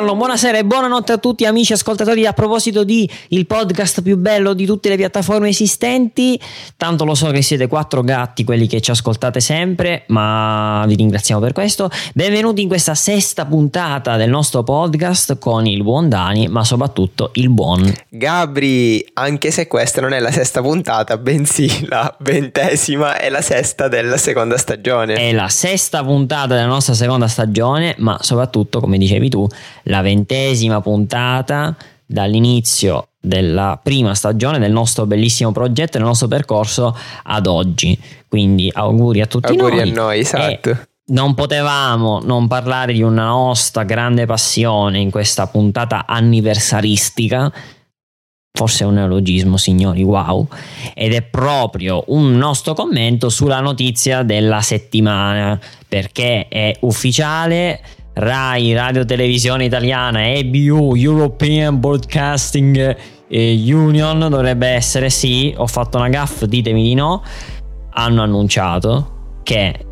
Buongiorno, buonasera e buonanotte a tutti amici ascoltatori. A proposito di il podcast più bello di tutte le piattaforme esistenti, tanto lo so che siete quattro gatti quelli che ci ascoltate sempre, ma vi ringraziamo per questo. Benvenuti in questa sesta puntata del nostro podcast con il buon Dani, ma soprattutto il buon Gabri, anche se questa non è la sesta puntata, bensì la ventesima e la sesta della seconda stagione. È la sesta puntata della nostra seconda stagione, ma soprattutto, come dicevi tu, la ventesima puntata dall'inizio della prima stagione del nostro bellissimo progetto, del nostro percorso ad oggi. Quindi auguri a tutti auguri noi. a noi, esatto. E non potevamo non parlare di una nostra grande passione in questa puntata anniversaristica. Forse è un neologismo, signori, wow. Ed è proprio un nostro commento sulla notizia della settimana, perché è ufficiale RAI, Radio Televisione Italiana, EBU, European Broadcasting eh, Union, dovrebbe essere sì, ho fatto una gaff, ditemi di no, hanno annunciato che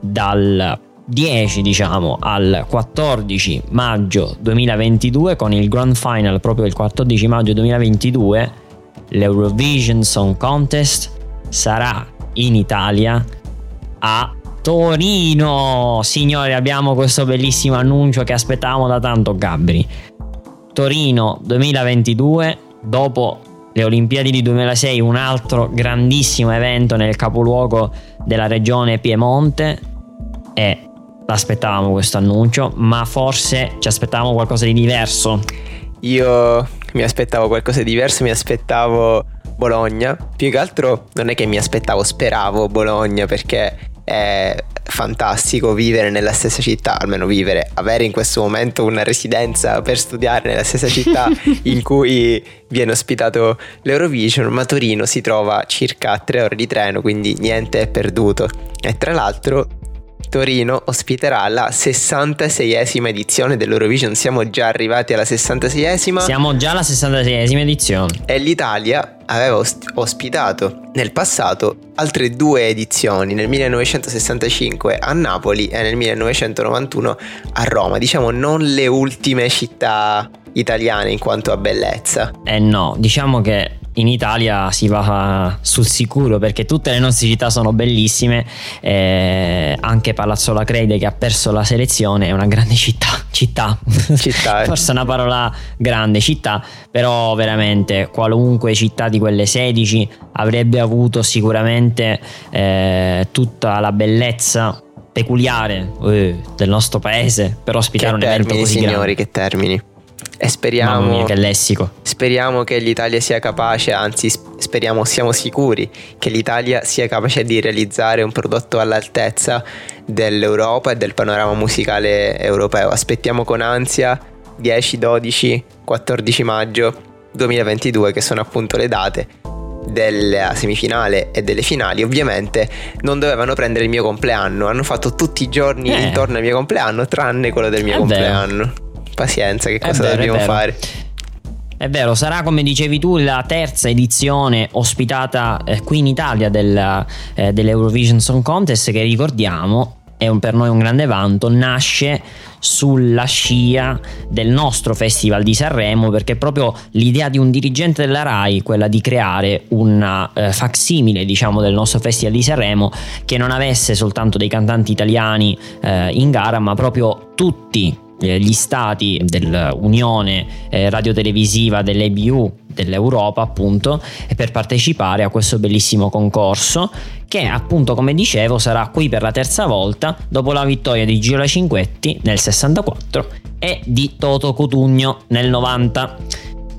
dal 10 diciamo al 14 maggio 2022 con il grand final proprio il 14 maggio 2022 l'Eurovision Song Contest sarà in Italia a Torino. Signori, abbiamo questo bellissimo annuncio che aspettavamo da tanto, Gabri. Torino 2022, dopo le Olimpiadi di 2006, un altro grandissimo evento nel capoluogo della regione Piemonte e aspettavamo questo annuncio, ma forse ci aspettavamo qualcosa di diverso. Io mi aspettavo qualcosa di diverso, mi aspettavo Bologna. Più che altro non è che mi aspettavo, speravo Bologna perché è fantastico vivere nella stessa città, almeno vivere, avere in questo momento una residenza per studiare nella stessa città in cui viene ospitato l'Eurovision, ma Torino si trova circa a tre ore di treno, quindi niente è perduto. E tra l'altro Torino ospiterà la 66esima edizione dell'Eurovision. Siamo già arrivati alla 66esima. Siamo già alla 66esima edizione. E l'Italia aveva ospitato nel passato altre due edizioni, nel 1965 a Napoli e nel 1991 a Roma. Diciamo non le ultime città italiane in quanto a bellezza. Eh no, diciamo che in Italia si va sul sicuro perché tutte le nostre città sono bellissime, eh, anche Palazzo Crede che ha perso la selezione è una grande città, città, città eh. forse una parola grande, città, però veramente qualunque città di quelle 16 avrebbe avuto sicuramente eh, tutta la bellezza peculiare eh, del nostro paese per ospitare che un evento termini, così signori, grande. che termini. E speriamo, Mamma mia, che lessico. speriamo che l'Italia sia capace, anzi speriamo, siamo sicuri che l'Italia sia capace di realizzare un prodotto all'altezza dell'Europa e del panorama musicale europeo. Aspettiamo con ansia 10, 12, 14 maggio 2022 che sono appunto le date della semifinale e delle finali ovviamente non dovevano prendere il mio compleanno hanno fatto tutti i giorni Eh. intorno al mio compleanno tranne quello del mio È compleanno pazienza che cosa vero, dobbiamo fare? È vero, sarà come dicevi tu la terza edizione ospitata eh, qui in Italia del, eh, dell'Eurovision Song Contest che ricordiamo è un- per noi un grande vanto, nasce sulla scia del nostro Festival di Sanremo perché proprio l'idea di un dirigente della RAI, quella di creare una eh, facsimile diciamo del nostro Festival di Sanremo che non avesse soltanto dei cantanti italiani eh, in gara ma proprio tutti gli stati dell'Unione eh, radiotelevisiva dell'EBU dell'Europa appunto e per partecipare a questo bellissimo concorso che appunto come dicevo sarà qui per la terza volta dopo la vittoria di Giola Cinquetti nel 64 e di Toto Cotugno nel 90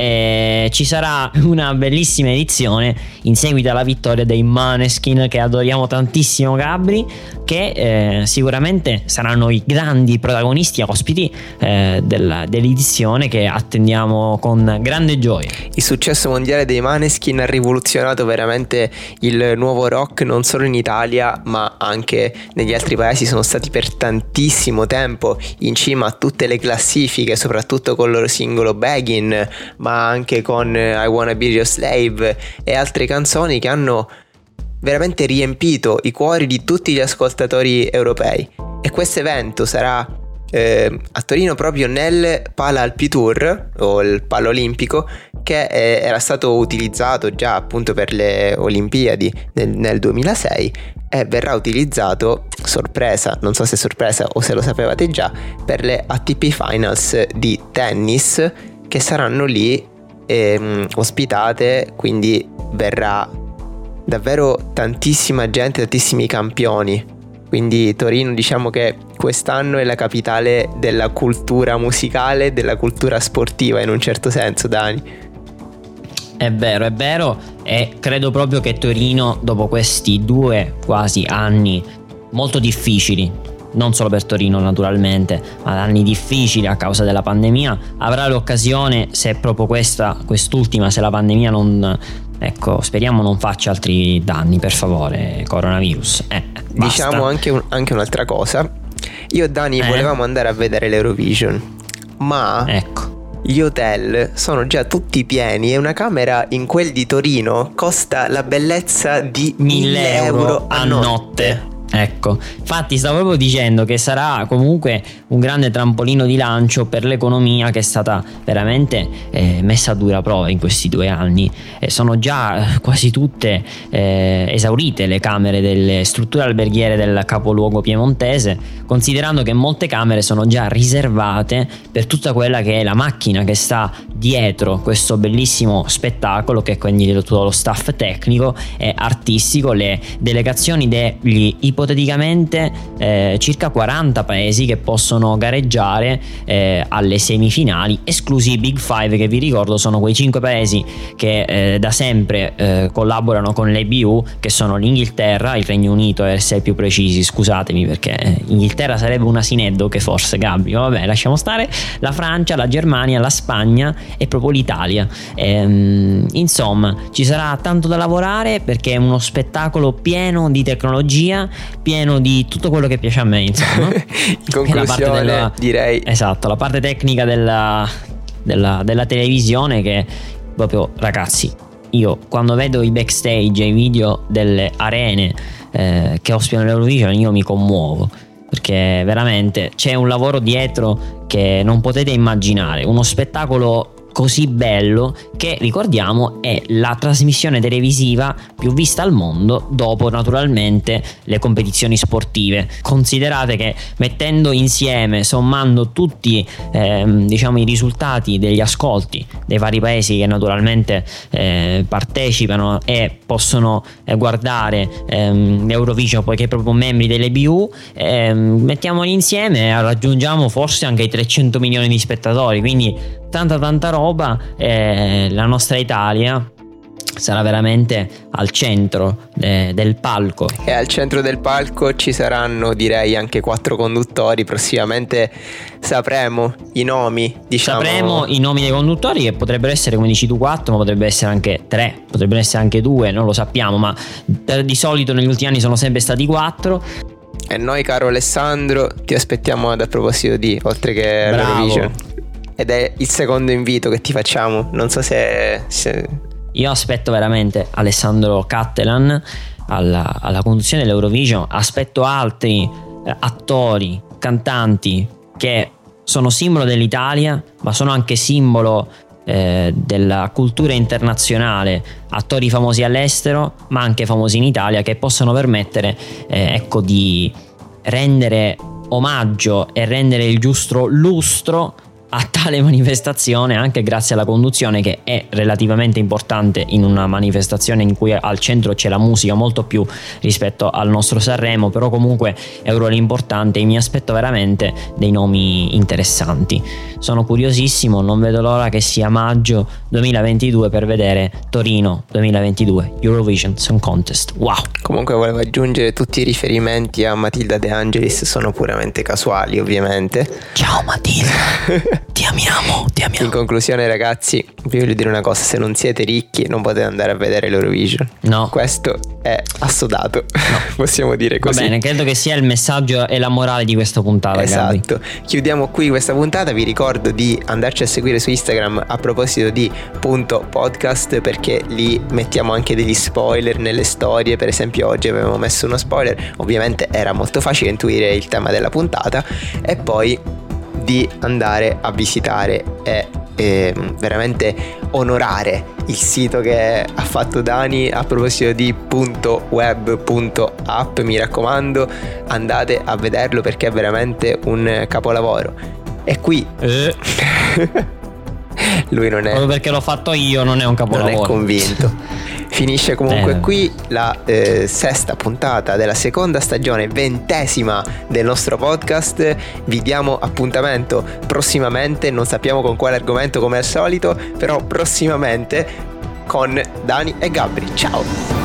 E ci sarà una bellissima edizione in seguito alla vittoria dei Maneskin che adoriamo tantissimo Gabri che eh, sicuramente saranno i grandi protagonisti ospiti eh, della- dell'edizione che attendiamo con grande gioia. Il successo mondiale dei Maneskin ha rivoluzionato veramente il nuovo rock non solo in Italia ma anche negli altri paesi. Sono stati per tantissimo tempo in cima a tutte le classifiche soprattutto con il loro singolo Beggin ma anche con eh, I Wanna Be Your Slave e altre canzoni che hanno veramente riempito i cuori di tutti gli ascoltatori europei. E questo evento sarà eh, a Torino proprio nel Pala Alpi Tour o il Palo Olimpico che eh, era stato utilizzato già appunto per le Olimpiadi nel, nel 2006 e verrà utilizzato, sorpresa, non so se sorpresa o se lo sapevate già, per le ATP Finals di tennis che saranno lì ehm, ospitate, quindi verrà davvero tantissima gente, tantissimi campioni. Quindi Torino diciamo che quest'anno è la capitale della cultura musicale, della cultura sportiva in un certo senso, Dani. È vero, è vero e credo proprio che Torino dopo questi due quasi anni molto difficili, non solo per Torino naturalmente, ma anni difficili a causa della pandemia, avrà l'occasione, se proprio questa, quest'ultima, se la pandemia non, ecco, speriamo non faccia altri danni, per favore, coronavirus. Eh, diciamo anche, un, anche, un'altra cosa. Io e Dani eh? volevamo andare a vedere l'Eurovision, ma ecco gli hotel sono già tutti pieni e una camera in quel di Torino costa la bellezza di 1000 euro a notte. notte. Ecco, infatti stavo proprio dicendo che sarà comunque un grande trampolino di lancio per l'economia che è stata veramente eh, messa a dura prova in questi due anni. Eh, sono già quasi tutte eh, esaurite le camere delle strutture alberghiere del capoluogo piemontese, considerando che molte camere sono già riservate per tutta quella che è la macchina che sta dietro questo bellissimo spettacolo, che è quindi tutto lo staff tecnico e artistico, le delegazioni degli ipotici ipoteticamente eh, circa 40 paesi che possono gareggiare eh, alle semifinali, esclusi i Big Five che vi ricordo sono quei 5 paesi che eh, da sempre eh, collaborano con l'EBU che sono l'Inghilterra, il Regno Unito per essere più precisi, scusatemi perché Inghilterra sarebbe una sineddo che forse Gabri, vabbè lasciamo stare, la Francia, la Germania, la Spagna e proprio l'Italia. Ehm, insomma ci sarà tanto da lavorare perché è uno spettacolo pieno di tecnologia pieno di tutto quello che piace a me, insomma. In conclusione, della, direi. Esatto, la parte tecnica della, della, della televisione che proprio, ragazzi, io quando vedo i backstage e i video delle arene eh, che ospitano l'Eurovision, io mi commuovo perché veramente c'è un lavoro dietro che non potete immaginare, uno spettacolo così bello che ricordiamo è la trasmissione televisiva più vista al mondo dopo naturalmente le competizioni sportive. Considerate che mettendo insieme, sommando tutti ehm, diciamo i risultati degli ascolti dei vari paesi che naturalmente eh, partecipano e possono eh, guardare ehm, l'Eurovision poiché proprio membri dell'EBU, ehm, mettiamoli insieme e raggiungiamo forse anche i 300 milioni di spettatori, quindi tanta tanta roba eh, la nostra Italia sarà veramente al centro eh, del palco. E al centro del palco ci saranno direi anche quattro conduttori, prossimamente sapremo i nomi, diciamo. Sapremo i nomi dei conduttori che potrebbero essere come dici tu quattro, ma potrebbero essere anche tre, potrebbero essere anche due, non lo sappiamo, ma di solito negli ultimi anni sono sempre stati quattro. E noi caro Alessandro ti aspettiamo ad a proposito di, oltre che all'Eurovision ed è il secondo invito che ti facciamo. Non so se, se... Io aspetto veramente Alessandro Cattelan alla, alla conduzione dell'Eurovision, aspetto altri eh, attori, cantanti che sono simbolo dell'Italia, ma sono anche simbolo eh, della cultura internazionale, attori famosi all'estero, ma anche famosi in Italia, che possono permettere eh, ecco, di rendere omaggio e rendere il giusto lustro a tale manifestazione anche grazie alla conduzione che è relativamente importante in una manifestazione in cui al centro c'è la musica molto più rispetto al nostro Sanremo però comunque è un ruolo importante e mi aspetto veramente dei nomi interessanti. Sono curiosissimo non vedo l'ora che sia maggio 2022 per vedere Torino 2022 Eurovision Song Contest. Wow! Comunque volevo aggiungere tutti i riferimenti a Matilda De Angelis sono puramente casuali ovviamente. Ciao Matilda Ti amiamo, ti amiamo. In conclusione, ragazzi, vi voglio dire una cosa: se non siete ricchi, non potete andare a vedere l'Eurovision. No. Questo è assodato. No. Possiamo dire così. Va bene, credo che sia il messaggio e la morale di questa puntata. Esatto. Gabi. Chiudiamo qui questa puntata. Vi ricordo di andarci a seguire su Instagram a proposito di punto podcast perché lì mettiamo anche degli spoiler nelle storie. Per esempio, oggi avevamo messo uno spoiler. Ovviamente era molto facile intuire il tema della puntata. E poi di andare a visitare e eh, veramente onorare il sito che ha fatto Dani a proposito di .web.app mi raccomando andate a vederlo perché è veramente un capolavoro. E qui eh. lui non è proprio perché l'ho fatto io non è un capolavoro non è convinto Finisce comunque eh. qui la eh, sesta puntata della seconda stagione, ventesima del nostro podcast. Vi diamo appuntamento prossimamente, non sappiamo con quale argomento come al solito, però prossimamente con Dani e Gabri. Ciao!